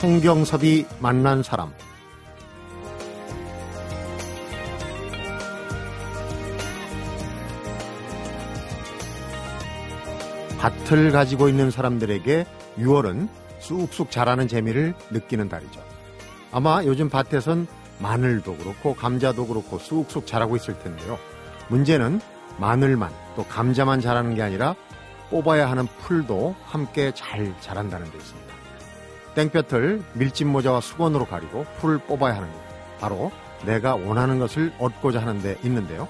성경섭이 만난 사람 밭을 가지고 있는 사람들에게 6월은 쑥쑥 자라는 재미를 느끼는 달이죠. 아마 요즘 밭에선 마늘도 그렇고 감자도 그렇고 쑥쑥 자라고 있을 텐데요. 문제는 마늘만 또 감자만 자라는 게 아니라 뽑아야 하는 풀도 함께 잘 자란다는 데 있습니다. 땡볕을 밀짚 모자와 수건으로 가리고 풀을 뽑아야 하는 것. 바로 내가 원하는 것을 얻고자 하는 데 있는데요.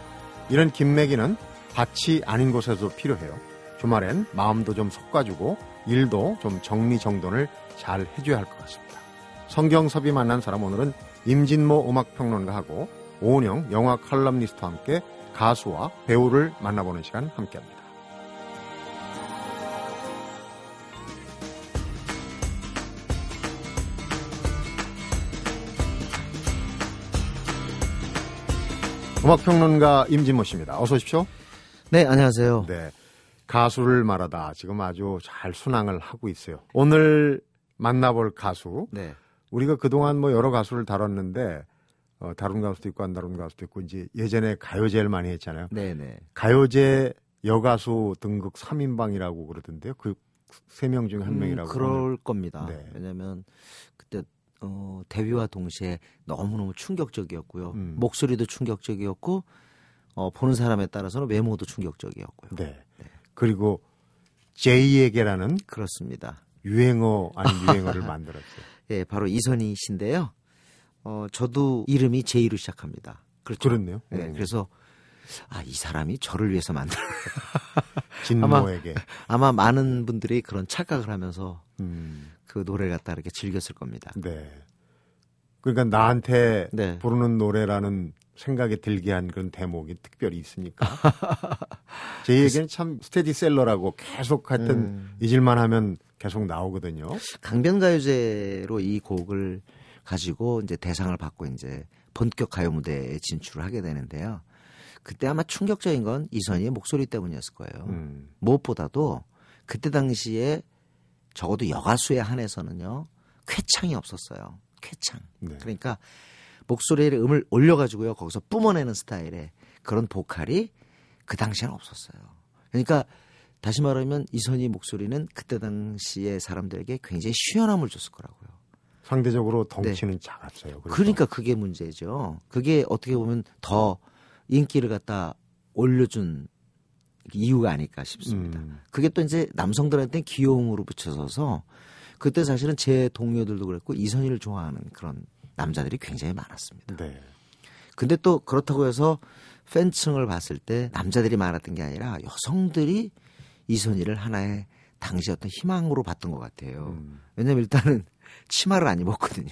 이런 김매기는 밭이 아닌 곳에도 필요해요. 주말엔 마음도 좀 솎아주고 일도 좀 정리정돈을 잘 해줘야 할 것 같습니다. 성경섭이 만난 사람 오늘은 임진모 음악평론가하고 오은영 영화 칼럼니스트와 함께 가수와 배우를 만나보는 시간 함께합니다. 음악평론가 임진모 씨입니다. 어서 오십시오. 네, 안녕하세요. 네. 가수를 말하다 지금 아주 잘 순항을 하고 있어요. 오늘 만나볼 가수. 네. 우리가 그동안 뭐 여러 가수를 다뤘는데 어, 다룬 가수도 있고 안 다룬 가수도 있고 이제 예전에 가요제를 많이 했잖아요. 네, 네. 가요제 여가수 등극 3인방이라고 그러던데요. 그 세 명 중에 한 음, 명이라고. 그럴 오늘. 겁니다. 네. 왜냐면 그때 어, 데뷔와 동시에 너무너무 충격적이었고요. 음. 목소리도 충격적이었고 어, 보는 사람에 따라서는 외모도 충격적이었고요. 네. 그리고 제이에게라는 그렇습니다. 유행어 아닌 유행어를 만들었어요. 예, 바로 이선희 씨인데요. 어, 저도 이름이 제이로 시작합니다. 그렇죠. 그렇네요. 네, 음. 그래서 아, 이 사람이 저를 위해서 만든 진모에게. 아마 많은 분들이 그런 착각을 하면서 음. 그 노래를 갖다 이렇게 즐겼을 겁니다. 네. 그러니까 나한테 네. 부르는 노래라는 생각이 들게 한 그런 대목이 특별히 있습니까? 제 얘기는 참 스테디셀러라고 계속 하여튼 음. 잊을만 하면 계속 나오거든요. 강변가요제로 이 곡을 가지고 이제 대상을 받고 이제 본격 가요 무대에 진출을 하게 되는데요. 그때 아마 충격적인 건 이선희의 목소리 때문이었을 거예요. 음. 무엇보다도 그때 당시에 적어도 여가수에 한해서는요 쾌창이 없었어요. 쾌창. 네. 그러니까 목소리에 음을 올려가지고요 거기서 뿜어내는 스타일의 그런 보컬이 그 당시에는 없었어요. 그러니까 다시 말하면 이선희 목소리는 그때 당시에 사람들에게 굉장히 시원함을 줬을 거라고요. 상대적으로 덩치는 작았어요. 그래서. 네. 그러니까 그게 문제죠. 그게 어떻게 보면 더 인기를 갖다 올려준 이유가 아닐까 싶습니다. 음. 그게 또 이제 남성들한테 귀여움으로 붙여서서 그때 사실은 제 동료들도 그랬고 이선희를 좋아하는 그런 남자들이 굉장히 많았습니다. 네. 근데 또 그렇다고 해서 팬층을 봤을 때 남자들이 많았던 게 아니라 여성들이 이선희를 하나의 당시 어떤 희망으로 봤던 것 같아요. 음. 왜냐면 일단은 치마를 안 입었거든요.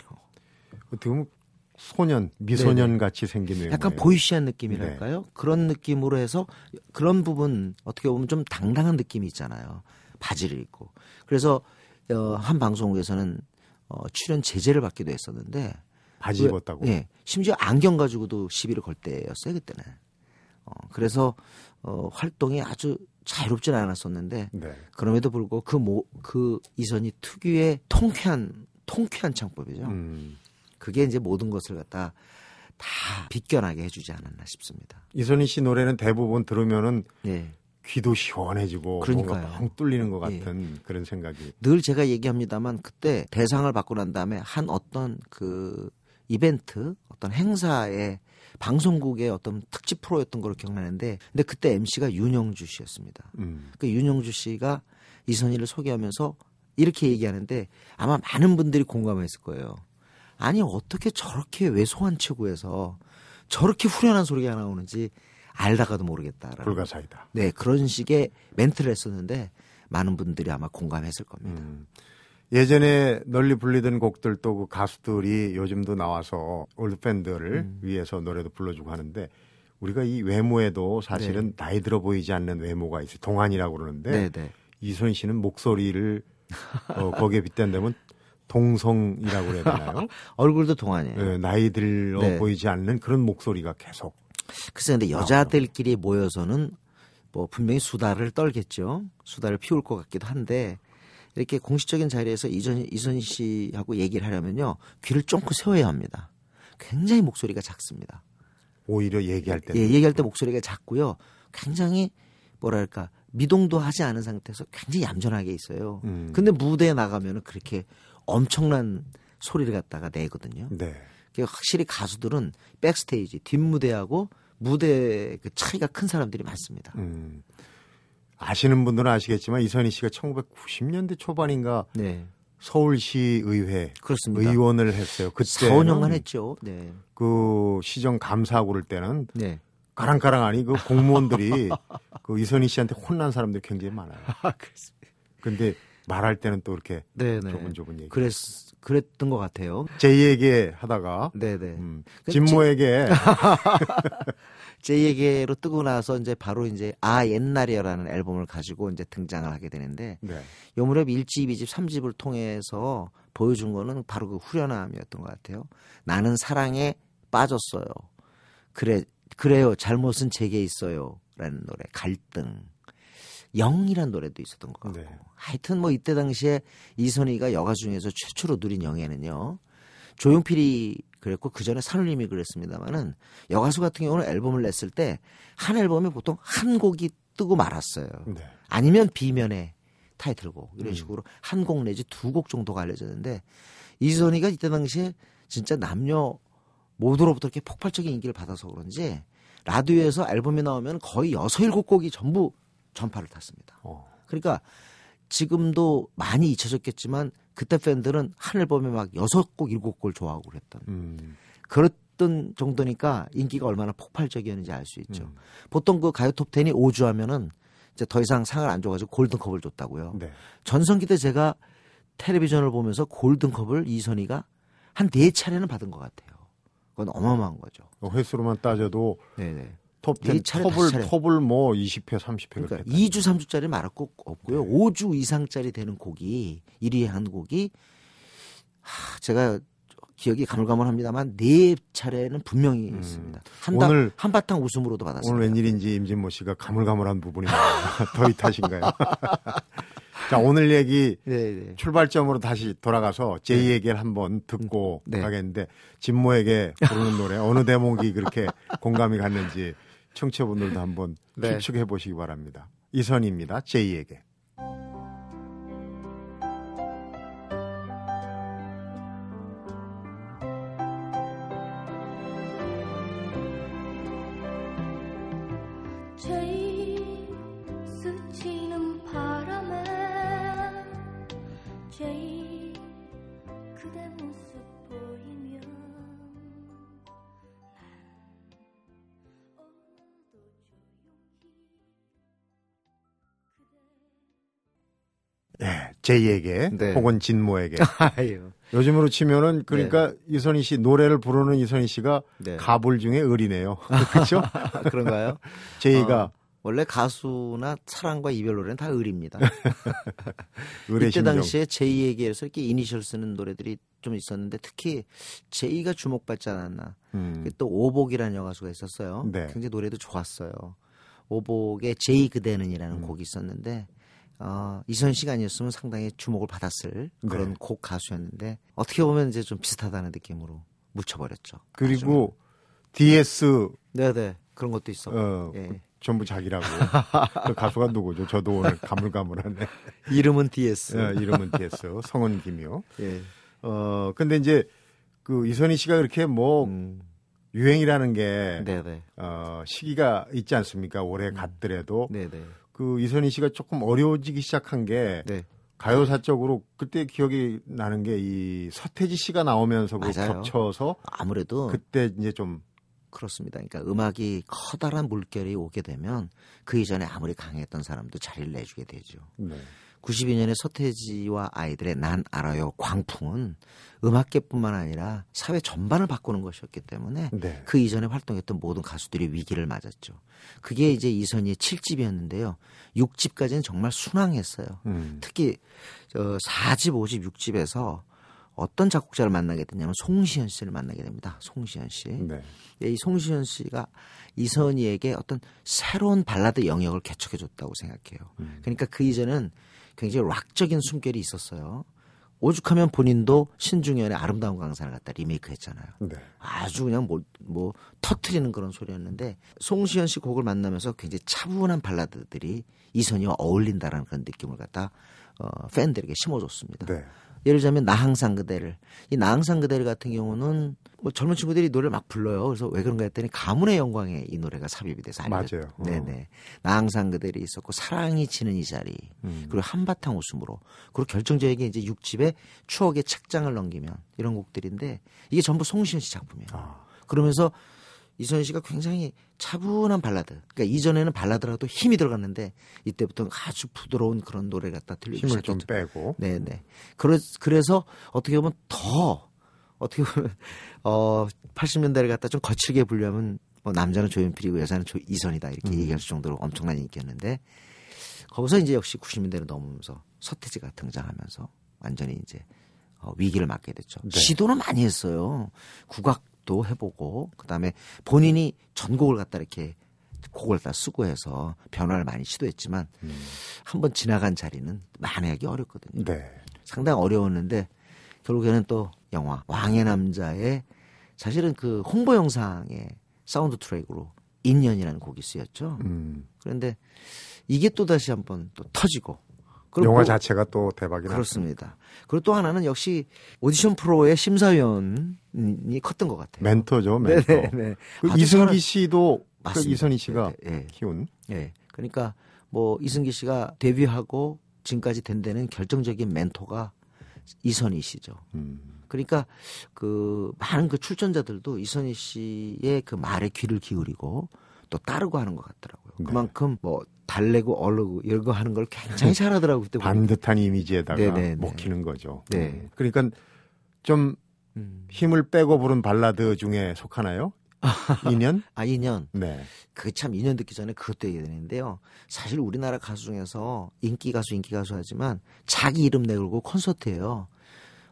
어떻게 보면 소년, 미소년 같이 생긴 외모예요. 약간 보이시한 느낌이랄까요? 그런 느낌으로 해서 그런 부분 어떻게 보면 좀 당당한 느낌이 있잖아요. 바지를 입고. 그래서 어, 한 방송국에서는 어, 출연 제재를 받기도 했었는데 바지 왜- 입었다고. 예. 심지어 안경 가지고도 시비를 걸 때였어요, 그때는. 어, 그래서 어, 활동이 아주 자유롭지는 않았었는데 네. 그럼에도 불구하고 그, 모, 그 이선이 특유의 통쾌한 통쾌한 창법이죠. 음. 그게 이제 모든 것을 갖다 다 비껴나게 해주지 않았나 싶습니다. 이선희 씨 노래는 대부분 들으면은 예. 귀도 시원해지고 그러니까요. 뭔가 펑 뚫리는 것 예. 같은 그런 생각이. 늘 제가 얘기합니다만 그때 대상을 받고 난 다음에 한 어떤 그 이벤트, 어떤 행사에 방송국의 어떤 특집 프로였던 걸로 기억나는데 근데 그때 MC가 윤영주 씨였습니다. 음. 그 윤영주 씨가 이선희를 소개하면서 이렇게 얘기하는데 아마 많은 분들이 공감했을 거예요. 아니 어떻게 저렇게 왜소한 체구에서 저렇게 후련한 소리가 나오는지 알다가도 모르겠다라는 불가사이다. 네 그런 식의 멘트를 했었는데 많은 분들이 아마 공감했을 겁니다. 음. 예전에 널리 불리던 곡들도 그 가수들이 요즘도 나와서 올드 팬들을 음. 위해서 노래도 불러주고 하는데 우리가 이 외모에도 사실은 나이 들어 보이지 않는 외모가 있어요. 동안이라고 그러는데 네, 네. 이선희 씨는 목소리를 어, 거기에 빗댄다면 동성이라고 그래야 되나요? 얼굴도 동안이에요. 예, 나이 들어 네. 보이지 않는 그런 목소리가 계속 글쎄 근데 여자들끼리 모여서는 뭐 분명히 수다를 떨겠죠. 수다를 피울 것 같기도 한데 이렇게 공식적인 자리에서 이전 이선 씨하고 얘기를 하려면요 귀를 쫑긋 세워야 합니다. 굉장히 목소리가 작습니다. 오히려 얘기할 때 예, 얘기할 때 목소리가 작고요. 굉장히 뭐랄까 미동도 하지 않은 상태에서 굉장히 얌전하게 있어요. 음. 근데 무대에 나가면은 그렇게 엄청난 소리를 갖다가 내거든요. 네. 확실히 가수들은 백스테이지 뒷무대하고 무대 그 차이가 큰 사람들이 많습니다. 음. 아시는 분들은 아시겠지만 이선희 씨가 1990년대 초반인가 네. 서울시 의회 그렇습니다. 의원을 했어요. 그때 4, 5년간 했죠. 네. 그 시정 감사하고 그럴 때는 네. 가랑가랑하니 그 공무원들이 그 이선희 씨한테 혼난 사람들이 굉장히 많아요. 아, 그렇습니다. 근데 말할 때는 또 이렇게 네, 네. 조근조근 얘기. 그랬 그랬던 것 같아요. 제이에게 하다가 네, 네. 음, 그 진모에게 제 얘기로 뜨고 나서 이제 바로 이제 아 옛날이야라는 앨범을 가지고 이제 등장을 하게 되는데 네. 요 무렵 1집, 2집, 3집을 통해서 보여준 거는 바로 그 후련함이었던 것 같아요. 나는 사랑에 빠졌어요. 그래 그래요. 잘못은 제게 있어요. 라는 노래. 갈등. 영이란 노래도 있었던 것 같고. 네. 하여튼 뭐 이때 당시에 이선희가 여가 중에서 최초로 누린 영예는요. 조용필이 그랬고 그 전에 산울림이 그랬습니다만은 여가수 같은 경우는 앨범을 냈을 때 한 앨범에 보통 한 곡이 뜨고 말았어요. 네. 아니면 비면에 타이틀곡 이런 음. 식으로 한곡 내지 두 곡 정도가 알려졌는데 이선희가 이때 당시에 진짜 남녀 모두로부터 이렇게 폭발적인 인기를 받아서 그런지 라디오에서 앨범이 나오면 거의 여섯 일곱 곡이 전부 전파를 탔습니다. 어. 그러니까 지금도 많이 잊혀졌겠지만 그때 팬들은 한 앨범에 막 여섯 곡 일곱 곡을 좋아하고 그랬던 음. 그랬던 정도니까 인기가 얼마나 폭발적이었는지 알 수 있죠. 음. 보통 그 가요 톱 10이 5주 하면은 이제 더 이상 상을 안 줘가지고 골든컵을 줬다고요. 네. 전성기 때 제가 텔레비전을 보면서 골든컵을 이선희가 한 네 차례는 받은 것 같아요. 그건 어마어마한 거죠. 그 횟수로만 따져도 네네. 톱네 10, 차례, 다섯 톱을 차례. 톱을 뭐 20회, 30회 그러니까 그렇게 2주, 3주짜리 말할 곡 없고요. 네. 5주 이상짜리 되는 곡이 1위에 한 곡이 하, 제가 기억이 가물가물합니다만 네 차례는 분명히 음. 있습니다. 한바, 오늘- 한바탕 웃음으로도 받았습니다. 오늘 웬일인지 임진모 씨가 가물가물한 부분이 많아요. 더 탓인가요? 자, 오늘 얘기 네, 네. 출발점으로 다시 돌아가서 제이 얘기를 한번 듣고 네. 가겠는데 진모에게 부르는 노래 어느 대목이 그렇게 공감이 갔는지 청취자분들도 한번 네. 추측해 보시기 바랍니다. 이선입니다. 제이에게. 제이에게 네. 혹은 진모에게. 아유. 요즘으로 치면은 그러니까 이선희 씨 노래를 부르는 이선희 씨가 네. 가불 중에 을이네요. 그렇죠? 그런가요? 제이가 어, 원래 가수나 사랑과 이별 노래는 다 을입니다. 이때 심정. 당시에 제이에게서 이렇게 이니셜 쓰는 노래들이 좀 있었는데 특히 제이가 주목받지 않았나. 음, 또 오복이라는 여가수가 있었어요. 네. 굉장히 노래도 좋았어요. 오복의 제이 그대는이라는 음. 곡이 있었는데 어, 이선 씨가 아니었으면 상당히 주목을 받았을 그런 네. 곡 가수였는데 어떻게 보면 이제 좀 비슷하다는 느낌으로 묻혀버렸죠. 그리고 DS 네네 그런 것도 있었고 어, 예. 전부 자기라고. 그 가수가 누구죠? 저도 오늘 가물가물하네. 이름은 DS. 예, 이름은 DS. 성은 김이요. 예. 어, 근데 이제 그 이선희 씨가 그렇게 뭐 음, 유행이라는 게 네네 어, 시기가 있지 않습니까? 올해 갔더라도 네네 그 이선희 씨가 조금 어려워지기 시작한 게 네 가요사적으로 그때 기억이 나는 게 이 서태지 씨가 나오면서. 겹쳐서 아무래도 그때 이제 좀 그렇습니다. 그러니까 음악이 커다란 물결이 오게 되면 그 이전에 아무리 강했던 사람도 자리를 내주게 되죠. 네. 92년에 서태지와 아이들의 난 알아요 광풍은 음악계뿐만 아니라 사회 전반을 바꾸는 것이었기 때문에 네. 그 이전에 활동했던 모든 가수들이 위기를 맞았죠. 그게 이제 이선희의 7집이었는데요. 6집까지는 정말 순항했어요. 음. 특히 저 4집, 5집, 6집에서 어떤 작곡자를 만나게 됐냐면 송시현 씨를 만나게 됩니다. 송시현 씨. 네. 이 송시현 씨가 이선희에게 어떤 새로운 발라드 영역을 개척해 줬다고 생각해요. 음. 그러니까 그 이전은 굉장히 락적인 숨결이 있었어요. 오죽하면 본인도 신중현의 아름다운 강산을 갖다 리메이크 했잖아요. 네. 아주 그냥 뭐, 뭐 터트리는 그런 소리였는데 송시현 씨 곡을 만나면서 굉장히 차분한 발라드들이 이선희와 어울린다라는 그런 느낌을 갖다 어, 팬들에게 심어줬습니다. 네. 예를 들자면 나 항상 그대를 이 나 항상 그대를 같은 경우는 뭐 젊은 친구들이 노래를 막 불러요. 그래서 왜 그런가 했더니 가문의 영광에 이 노래가 삽입이 돼서 알려졌- 맞아요. 어. 네네. 나 항상 그대를 있었고 사랑이 지는 이 자리 음. 그리고 한바탕 웃음으로 그리고 결정적이게 이제 6집에 추억의 책장을 넘기면 이런 곡들인데 이게 전부 송시현 씨 작품이에요. 아. 그러면서 이선희 씨가 굉장히 차분한 발라드. 그러니까 이전에는 발라드라도 힘이 들어갔는데 이때부터 아주 부드러운 그런 노래 갖다 들리기 힘을 좀 시작했죠. 빼고. 네네. 그래, 그래서 어떻게 보면 더 어떻게 보면 어 80년대를 갖다 좀 거칠게 분류하면 뭐 남자는 조연필이고 여자는 조, 이선이다 이렇게 음. 얘기할 정도로 엄청난 인기였는데 거기서 이제 역시 90년대를 넘으면서 서태지가 등장하면서 완전히 이제 어, 위기를 맞게 됐죠. 네. 시도는 많이 했어요. 국악 도 해보고 그다음에 본인이 전곡을 갖다 이렇게 곡을 다 쓰고 해서 변화를 많이 시도했지만 음. 한번 지나간 자리는 만회하기 어렵거든요. 네. 상당히 어려웠는데 결국에는 또 영화 왕의 남자의 사실은 그 홍보 영상의 사운드 트랙으로 인연이라는 곡이 쓰였죠. 음. 그런데 이게 또 다시 한번 또 터지고 영화 또- 자체가 또 대박이 났습니다. 그렇습니다. 그리고 또 하나는 역시 오디션 프로의 심사위원이 컸던 것 같아요. 멘토죠, 멘토. 네네네. 그 아주 이승기 씨도 그 맞습니다. 이선희 씨가 네, 네. 키운 예. 그러니까 뭐 이승기 씨가 데뷔하고 지금까지 된 데는 결정적인 멘토가 이선희 씨죠. 음. 그러니까 그 많은 그 출전자들도 이선희 씨의 그 말에 귀를 기울이고 또 따르고 하는 것 같더라고요. 네. 그만큼 뭐 달래고 얼르고 이런 거 하는 걸 굉장히 잘하더라고요. 그때. 반듯한 이미지에다가 네네네. 먹히는 거죠. 네. 음. 그러니까 좀 음. 힘을 빼고 부른 발라드 중에 속하나요? 인연? 아 2년 네. 그참 2년 듣기 전에 그것도 얘기해야 되는데요. 사실 우리나라 가수 중에서 인기 가수 인기 가수 하지만 자기 이름 내걸고 콘서트예요.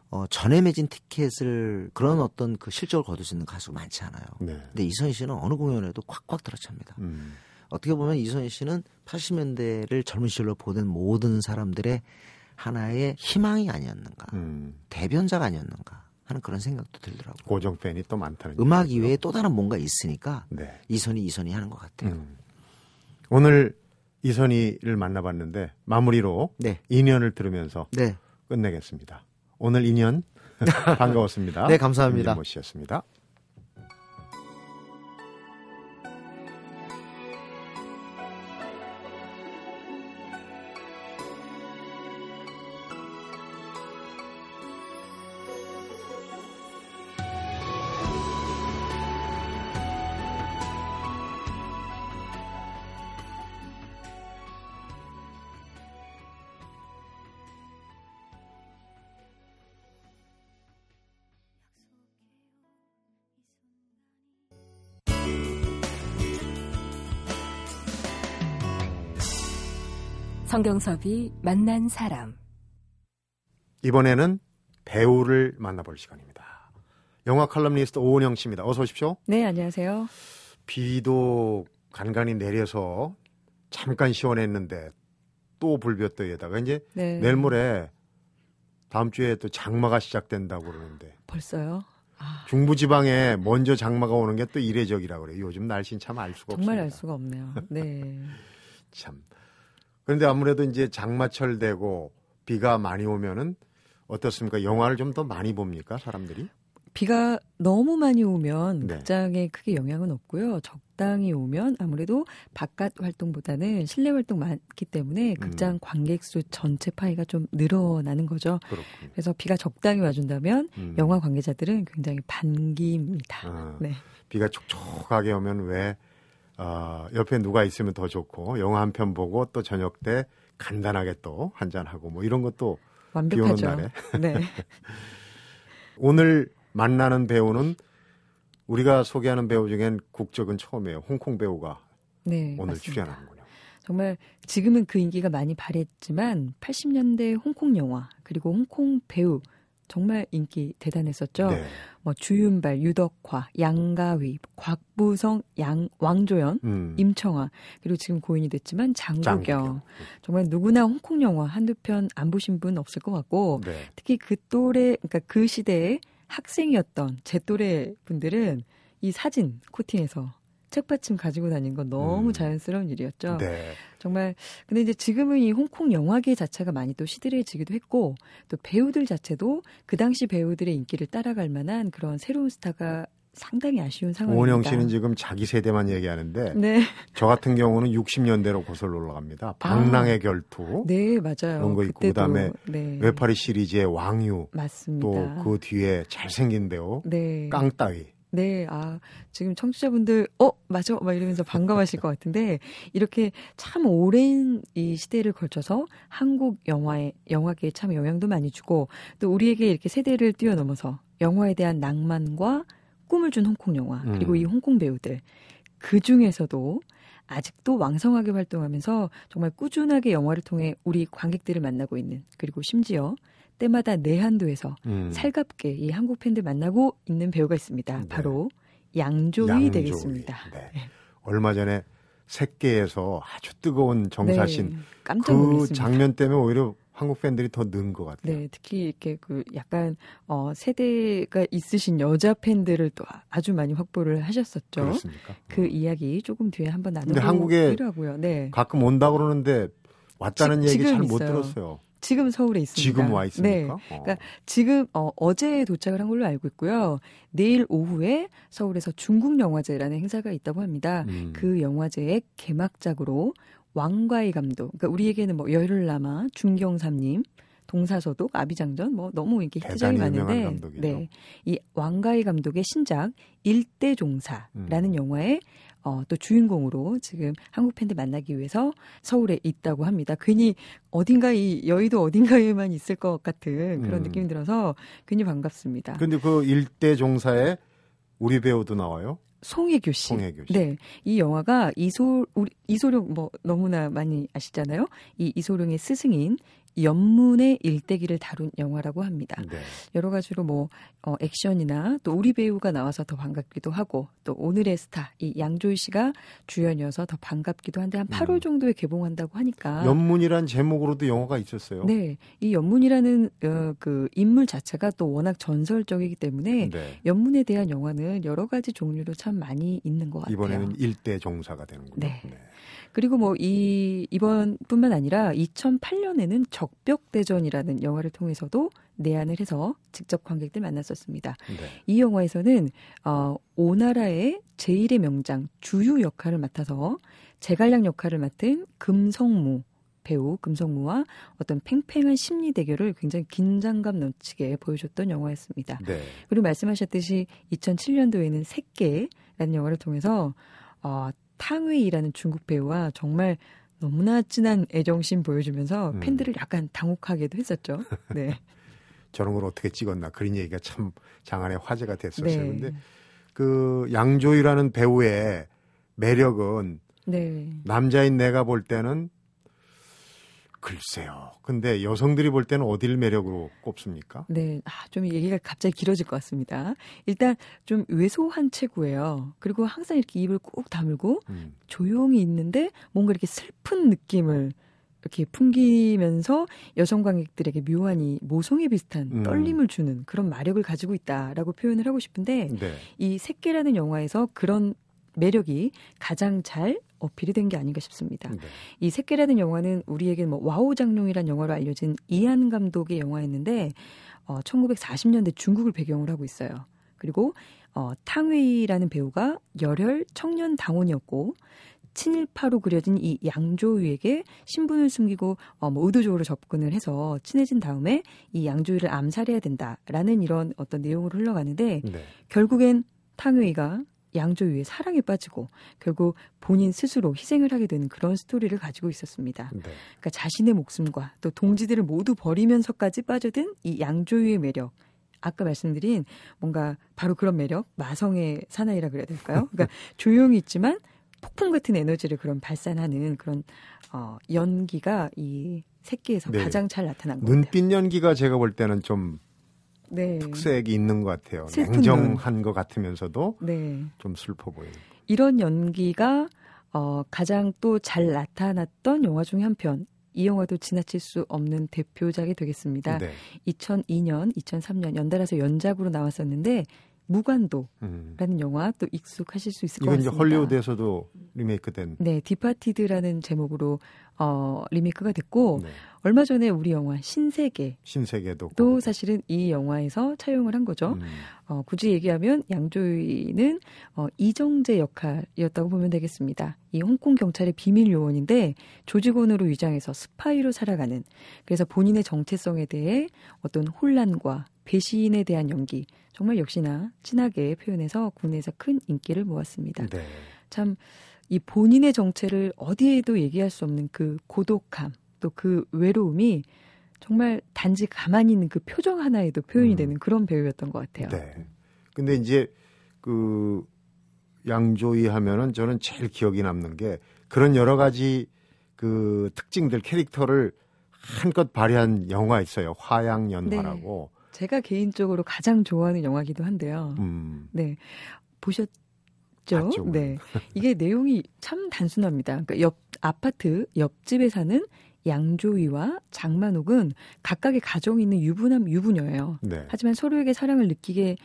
어, 전에 매진 티켓을 그런 어떤 그 실적을 거둘 수 있는 가수가 많지 않아요. 네. 근데 이선희 씨는 어느 공연에도 콱콱 들어찹니다. 음. 어떻게 보면 이선희 씨는 80년대를 젊은 시절로 보던 모든 사람들의 하나의 희망이 아니었는가, 음. 대변자가 아니었는가 하는 그런 생각도 들더라고요. 고정 팬이 또 많다는 음악. 이외에 또 다른 뭔가 있으니까 네. 이선희 이선희 하는 것 같아요. 음. 오늘 이선희를 만나봤는데 마무리로 네, 인연을 들으면서 네, 끝내겠습니다. 오늘 인연 반가웠습니다. 네, 감사합니다. 김진모 씨였습니다. 성경섭이 만난 사람. 이번에는 배우를 만나볼 시간입니다. 영화 칼럼니스트 오은영 씨입니다. 어서 오십시오. 네, 안녕하세요. 비도 간간히 내려서 잠깐 시원했는데 또 불볕더위에다가 이제 네. 내일 모레 다음 주에 또 장마가 시작된다고 그러는데 벌써요? 아, 중부지방에 먼저 장마가 오는 게 또 이례적이라고 그래요. 요즘 날씨는 참 알 수가 정말 없습니다. 알 수가 없네요. 네. 참. 그런데 아무래도 이제 장마철 되고 비가 많이 오면은 어떻습니까? 영화를 좀 더 많이 봅니까 사람들이? 비가 너무 많이 오면 네. 극장에 크게 영향은 없고요. 적당히 오면 아무래도 바깥 활동보다는 실내 활동 많기 때문에 극장 음. 관객 수 전체 파이가 좀 늘어나는 거죠. 그렇군요. 그래서 비가 적당히 와준다면 음. 영화 관계자들은 굉장히 반깁니다. 아, 네. 비가 촉촉하게 오면 왜 어, 옆에 누가 있으면 더 좋고 영화 한 편 보고 또 저녁 때 간단하게 또 한잔 하고 뭐 이런 것도 완벽하죠. 날에. 네. 오늘 만나는 배우는 우리가 소개하는 배우 중엔 국적은 처음이에요. 홍콩 배우가 네. 오늘 맞습니다. 출연하는군요. 정말 지금은 그 인기가 많이 발했지만 80년대 홍콩 영화 그리고 홍콩 배우 정말 인기 대단했었죠. 네. 뭐 주윤발, 유덕화, 양가위, 곽부성, 양 왕조연, 음. 임청아 그리고 지금 고인이 됐지만 장국영. 장국영. 정말 누구나 홍콩 영화 한두 편 안 보신 분 없을 것 같고 네. 특히 그 또래 그러니까 그 시대에 학생이었던 제 또래 분들은 이 사진 코팅해서 책받침 가지고 다니는 건 너무 음. 자연스러운 일이었죠. 네. 정말 근데 이제 지금은 이 홍콩 영화계 자체가 많이 또 시들해지기도 했고 또 배우들 자체도 그 당시 배우들의 인기를 따라갈 만한 그런 새로운 스타가 상당히 아쉬운 상황입니다. 오은영 씨는 지금 자기 세대만 얘기하는데 네, 저 같은 경우는 60년대로 거슬러 올라갑니다. 박랑의 결투, 네 맞아요. 그런 거 있고 그때도, 그다음에 네, 외파리 시리즈의 왕유, 맞습니다. 또 그 뒤에 잘생긴 배우 네, 깡따위. 네, 아, 지금 청취자분들, 어, 맞아, 막 이러면서 반가워하실 것 같은데, 이렇게 참 오랜 이 시대를 걸쳐서 한국 영화에, 영화계에 참 영향도 많이 주고, 또 우리에게 이렇게 세대를 뛰어넘어서 영화에 대한 낭만과 꿈을 준 홍콩 영화, 그리고 음. 이 홍콩 배우들, 그 중에서도 아직도 왕성하게 활동하면서 정말 꾸준하게 영화를 통해 우리 관객들을 만나고 있는, 그리고 심지어 때마다 내한도에서 음. 살갑게 이 한국 팬들 만나고 있는 배우가 있습니다. 네. 바로 양조위, 양조위. 되겠습니다. 네. 얼마 전에 색계에서 아주 뜨거운 정사신 네, 깜짝 그 놀랐습니다. 장면 때문에 오히려 한국 팬들이 더 는 것 같아요. 네, 특히 이렇게 그 약간 어 세대가 있으신 여자 팬들을 또 아주 많이 확보를 하셨었죠. 그렇습니까? 그 이야기 조금 뒤에 한번 근데 한국에 나눠보기로 하고요. 네. 가끔 온다 그러는데 왔다는 지- 얘기 잘 못. 들었어요. 지금 서울에 있습니다. 지금 와 네. 있습니까? 어. 그러니까 지금 어, 어제 도착을 한 걸로 알고 있고요. 내일 오후에 서울에서 중국 영화제라는 행사가 있다고 합니다. 음. 그 영화제의 개막작으로 왕과의 감독, 그러니까 우리에게는 뭐 열흘남아, 중경삼님, 동사서독, 아비장전, 뭐 너무 이렇게 히트작이 많은데, 감독이죠. 네, 이 왕가의 감독의 신작 일대종사라는 음. 영화의 어, 또 주인공으로 지금 한국 팬들 만나기 위해서 서울에 있다고 합니다. 괜히 어딘가 이 여의도 어딘가에만 있을 것 같은 그런 음. 느낌이 들어서 괜히 반갑습니다. 근데 그 일대 종사에 우리 배우도 나와요. 송혜교 씨. 송혜교 씨. 네. 이 영화가 이소, 우리, 이소룡 뭐 너무나 많이 아시잖아요. 이 이소룡의 스승인 연문의 일대기를 다룬 영화라고 합니다. 네. 여러 가지로 뭐, 어, 액션이나 또 우리 배우가 나와서 더 반갑기도 하고 또 오늘의 스타, 이 양조희 씨가 주연이어서 더 반갑기도 한데 한 8월 음. 정도에 개봉한다고 하니까. 연문이란 제목으로도 영화가 있었어요. 네. 이 연문이라는 어, 그 인물 자체가 또 워낙 전설적이기 때문에 네. 연문에 대한 영화는 여러 가지 종류로 참 많이 있는 것 같아요. 이번에는 일대 종사가 되는군요. 네. 그리고 뭐 이 이번뿐만 아니라 2008년에는 적벽대전이라는 영화를 통해서도 내한을 해서 직접 관객들 만났었습니다. 네. 이 영화에서는 어 오나라의 제일의 명장 주유 역할을 맡아서 제갈량 역할을 맡은 금성무 배우 금성무와 어떤 팽팽한 심리 대결을 굉장히 긴장감 넘치게 보여줬던 영화였습니다. 네. 그리고 말씀하셨듯이 2007년도에는 새끼라는 영화를 통해서 어, 탕웨이라는 중국 배우와 정말 너무나 진한 애정심 보여주면서 음. 팬들을 약간 당혹하게도 했었죠. 네. 저런 걸 어떻게 찍었나 그런 얘기가 참 장안의 화제가 됐었어요. 네. 근데 그 양조희라는 배우의 매력은 네. 남자인 내가 볼 때는 글쎄요. 근데 여성들이 볼 때는 어딜 매력으로 꼽습니까? 네. 아, 좀 얘기가 갑자기 길어질 것 같습니다. 일단 좀 왜소한 체구예요. 그리고 항상 이렇게 입을 꾹 다물고 음. 조용히 있는데 뭔가 이렇게 슬픈 느낌을 이렇게 풍기면서 여성 관객들에게 묘한 이 모성애 비슷한 음. 떨림을 주는 그런 마력을 가지고 있다라고 표현을 하고 싶은데 네. 이 새끼라는 영화에서 그런 매력이 가장 잘 어필이 된 게 아닌가 싶습니다. 네. 이 새끼라는 영화는 우리에게 뭐 와호장룡이라는 영화로 알려진 이안 감독의 영화였는데 어, 1940년대 중국을 배경으로 하고 있어요. 그리고 어, 탕웨이라는 배우가 열혈 청년 당원이었고 친일파로 그려진 이 양조위에게 신분을 숨기고 어, 뭐 의도적으로 접근을 해서 친해진 다음에 이 양조위를 암살해야 된다라는 이런 어떤 내용으로 흘러가는데 네. 결국엔 탕웨이가 양조위의 사랑에 빠지고 결국 본인 스스로 희생을 하게 되는 그런 스토리를 가지고 있었습니다. 네. 그러니까 자신의 목숨과 또 동지들을 모두 버리면서까지 빠져든 이 양조위의 매력. 아까 말씀드린 뭔가 바로 그런 매력, 마성의 사나이라 그래야 될까요? 그러니까 조용히 있지만 폭풍 같은 에너지를 그런 발산하는 그런 어, 연기가 이 새끼에서 네. 가장 잘 나타난 겁니다. 눈빛 연기가 제가 볼 때는 좀 네. 특색이 있는 것 같아요. 냉정한 것 같으면서도 네. 좀 슬퍼 보여요. 이런 연기가 어, 가장 또 잘 나타났던 영화 중에 한 편. 이 영화도 지나칠 수 없는 대표작이 되겠습니다. 네. 2002년, 2003년 연달아서 연작으로 나왔었는데 무관도라는 음. 영화 또 익숙하실 수 있을 것 이건 이제 같습니다. 헐리우드에서도 리메이크된. 네, 디파티드라는 제목으로 어, 리메이크가 됐고 네. 얼마 전에 우리 영화 신세계도 신세계도. 그거고. 사실은 이 영화에서 차용을 한 거죠. 음. 어, 굳이 얘기하면 양조위는 어, 이정재 역할이었다고 보면 되겠습니다. 이 홍콩 경찰의 비밀 요원인데 조직원으로 위장해서 스파이로 살아가는 그래서 본인의 정체성에 대해 어떤 혼란과 배신에 대한 연기 정말 역시나 진하게 표현해서 국내에서 큰 인기를 모았습니다. 네. 참이 본인의 정체를 어디에도 얘기할 수 없는 그 고독함 또 그 외로움이 정말 단지 가만히 있는 그 표정 하나에도 표현이 음. 되는 그런 배우였던 것 같아요. 네. 근데 이제 그 양조위 하면은 저는 제일 기억이 남는 게 그런 여러 가지 그 특징들 캐릭터를 한껏 발휘한 영화 있어요. 화양연화라고. 제가 개인적으로 가장 좋아하는 영화기도 한데요. 음. 네. 보셨죠? 봤죠, 네. 이게 내용이 참 단순합니다. 그러니까 옆 아파트 옆집에 사는 양조위와 장만옥은 각각의 가정이 있는 유부남 유부녀예요. 네. 하지만 서로에게 사랑을 느끼게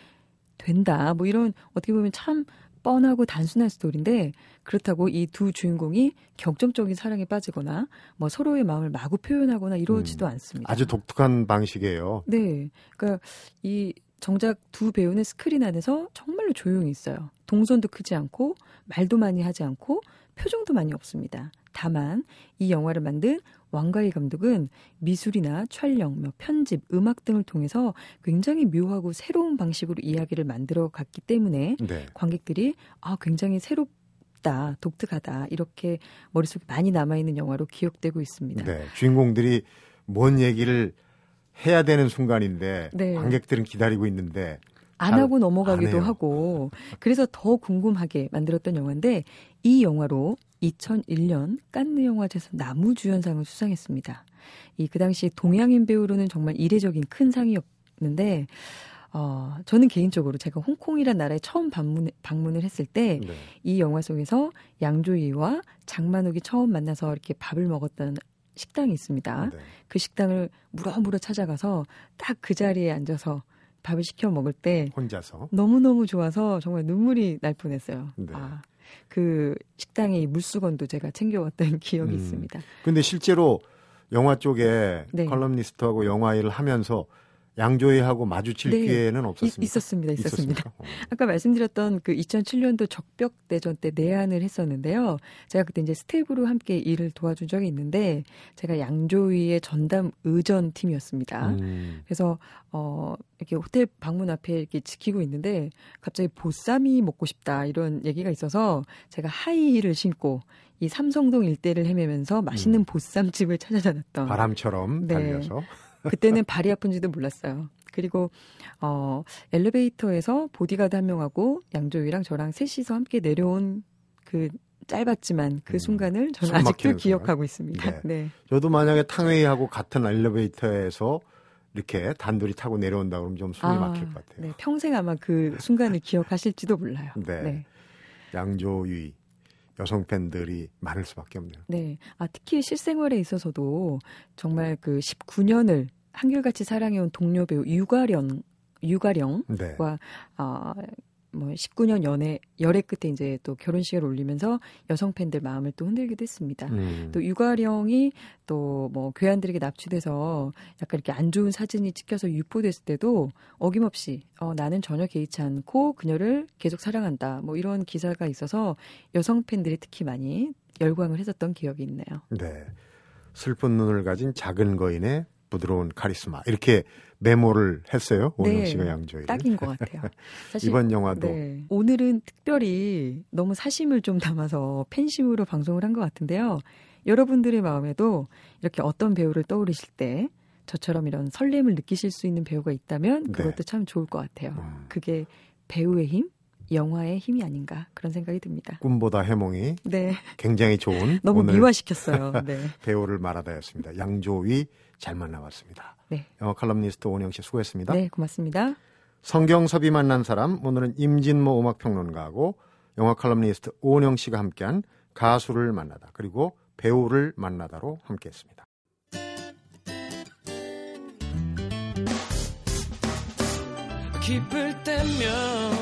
된다. 뭐 이런 어떻게 보면 참 뻔하고 단순한 스토리인데 그렇다고 이 두 주인공이 격정적인 사랑에 빠지거나 뭐 서로의 마음을 마구 표현하거나 이러지도 않습니다. 음. 아주 독특한 방식이에요. 네. 그러니까 이 정작 두 배우는 스크린 안에서 정말로 조용히 있어요. 동선도 크지 않고 말도 많이 하지 않고 표정도 많이 없습니다. 다만 이 영화를 만든 왕가희 감독은 미술이나 촬영, 뭐 편집, 음악 등을 통해서 굉장히 묘하고 새로운 방식으로 이야기를 만들어 갔기 때문에 네. 관객들이 아 굉장히 새롭 다, 독특하다 이렇게 머릿속에 많이 남아 있는 영화로 기억되고 있습니다. 네. 주인공들이 뭔 얘기를 해야 되는 순간인데 네. 관객들은 기다리고 있는데 안잘 하고 안 넘어가기도 해요. 하고 그래서 더 궁금하게 만들었던 영화인데 이 영화로 2001년 깐느 영화제에서 나무주연상을 수상했습니다. 이 그 당시 동양인 배우로는 정말 이례적인 큰 상이었는데 어 저는 개인적으로 제가 홍콩이란 나라에 처음 방문, 방문을 했을 때 네. 이 영화 속에서 양조위와 장만욱이 처음 만나서 이렇게 밥을 먹었던 식당이 있습니다. 네. 그 식당을 물어물어 찾아가서 딱 그 자리에 앉아서 밥을 시켜 먹을 때 혼자서 너무너무 좋아서 정말 눈물이 날 뻔했어요. 네. 아, 그 식당의 이 물수건도 제가 챙겨왔던 기억이 음. 있습니다. 근데 실제로 영화 쪽에 네. 컬럼니스트하고 영화 일을 하면서 양조위하고 마주칠 네. 기회는 이- 없었습니까? 있었습니다. 있었습니다. 어. 아까 말씀드렸던 그 2007년도 적벽 대전 때 내한을 했었는데요. 제가 그때 이제 스텝으로 함께 일을 도와준 적이 있는데 제가 양조위의 전담 의전 팀이었습니다. 음. 그래서 어 이렇게 호텔 방문 앞에 이렇게 지키고 있는데 갑자기 보쌈이 먹고 싶다 이런 얘기가 있어서 제가 하이힐을 신고 이 삼성동 일대를 헤매면서 맛있는 음. 보쌈집을 찾아다녔던 바람처럼 네. 달려서 그때는 발이 아픈지도 몰랐어요. 그리고 어 엘리베이터에서 보디가드 한 명하고 양조위랑 저랑 셋이서 함께 내려온 그 짧았지만 그 음. 순간을 저는 숨 아직도 기억하고 있습니다. 네. 네. 저도 만약에 탕웨이하고 같은 엘리베이터에서 이렇게 단둘이 타고 내려온다 그러면 좀 숨이 막힐 것 같아요. 네, 평생 아마 그 순간을 기억하실지도 몰라요. 네. 네. 양조위 여성 팬들이 많을 수밖에 없네요. 네. 아, 특히 실생활에 있어서도 정말 그 19년을 한결같이 사랑해온 동료 배우 유가령, 유가령과, 네. 어, 뭐 19년 연애, 열애 끝에 이제 또 결혼식을 올리면서 여성 팬들 마음을 또 흔들기도 했습니다. 음. 또 유가령이 또 뭐 괴한들에게 납치돼서 약간 이렇게 안 좋은 사진이 찍혀서 유포됐을 때도 어김없이 어, 나는 전혀 개의치 않고 그녀를 계속 사랑한다. 뭐 이런 기사가 있어서 여성 팬들이 특히 많이 열광을 했었던 기억이 있네요. 네. 슬픈 눈을 가진 작은 거인의 부드러운 카리스마 이렇게 메모를 했어요. 오영 네, 씨가 양조위를. 딱인 것 같아요. 사실 이번 영화도 네. 오늘은 특별히 너무 사심을 좀 담아서 팬심으로 방송을 한 것 같은데요. 여러분들의 마음에도 이렇게 어떤 배우를 떠올리실 때 저처럼 이런 설렘을 느끼실 수 있는 배우가 있다면 네. 그것도 참 좋을 것 같아요. 음. 그게 배우의 힘, 영화의 힘이 아닌가 그런 생각이 듭니다. 꿈보다 해몽이 네, 굉장히 좋은 너무 미화시켰어요. 네, 배우를 말하다였습니다. 양조위 잘 만나봤습니다. 네, 영화 칼럼니스트 오은영 씨 수고했습니다. 네, 고맙습니다. 성경섭이 만난 사람 오늘은 임진모 음악 평론가하고 영화 칼럼니스트 오은영 씨가 함께한 가수를 만나다 그리고 배우를 만나다로 함께했습니다. 기쁠 때면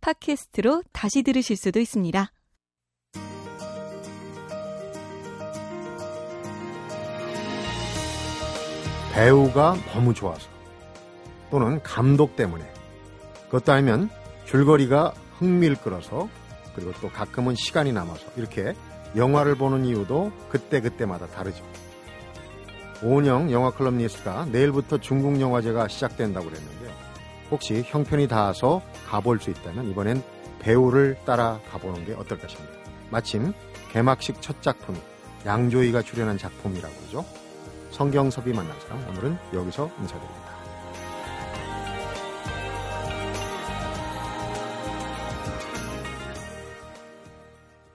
팟캐스트로 다시 들으실 수도 있습니다. 배우가 너무 좋아서 또는 감독 때문에 그것도 아니면 줄거리가 흥미를 끌어서 그리고 또 가끔은 시간이 남아서 이렇게 영화를 보는 이유도 그때그때마다 다르죠. 오은영 영화 클럽니스트가 내일부터 중국 영화제가 시작된다고 그랬는데요. 혹시 형편이 닿아서 가볼 수 있다면 이번엔 배우를 따라 가보는 게 어떨까 싶습니다. 마침 개막식 첫 작품이 양조위가 출연한 작품이라고 하죠. 성경섭이 만난 사람 오늘은 여기서 인사드립니다.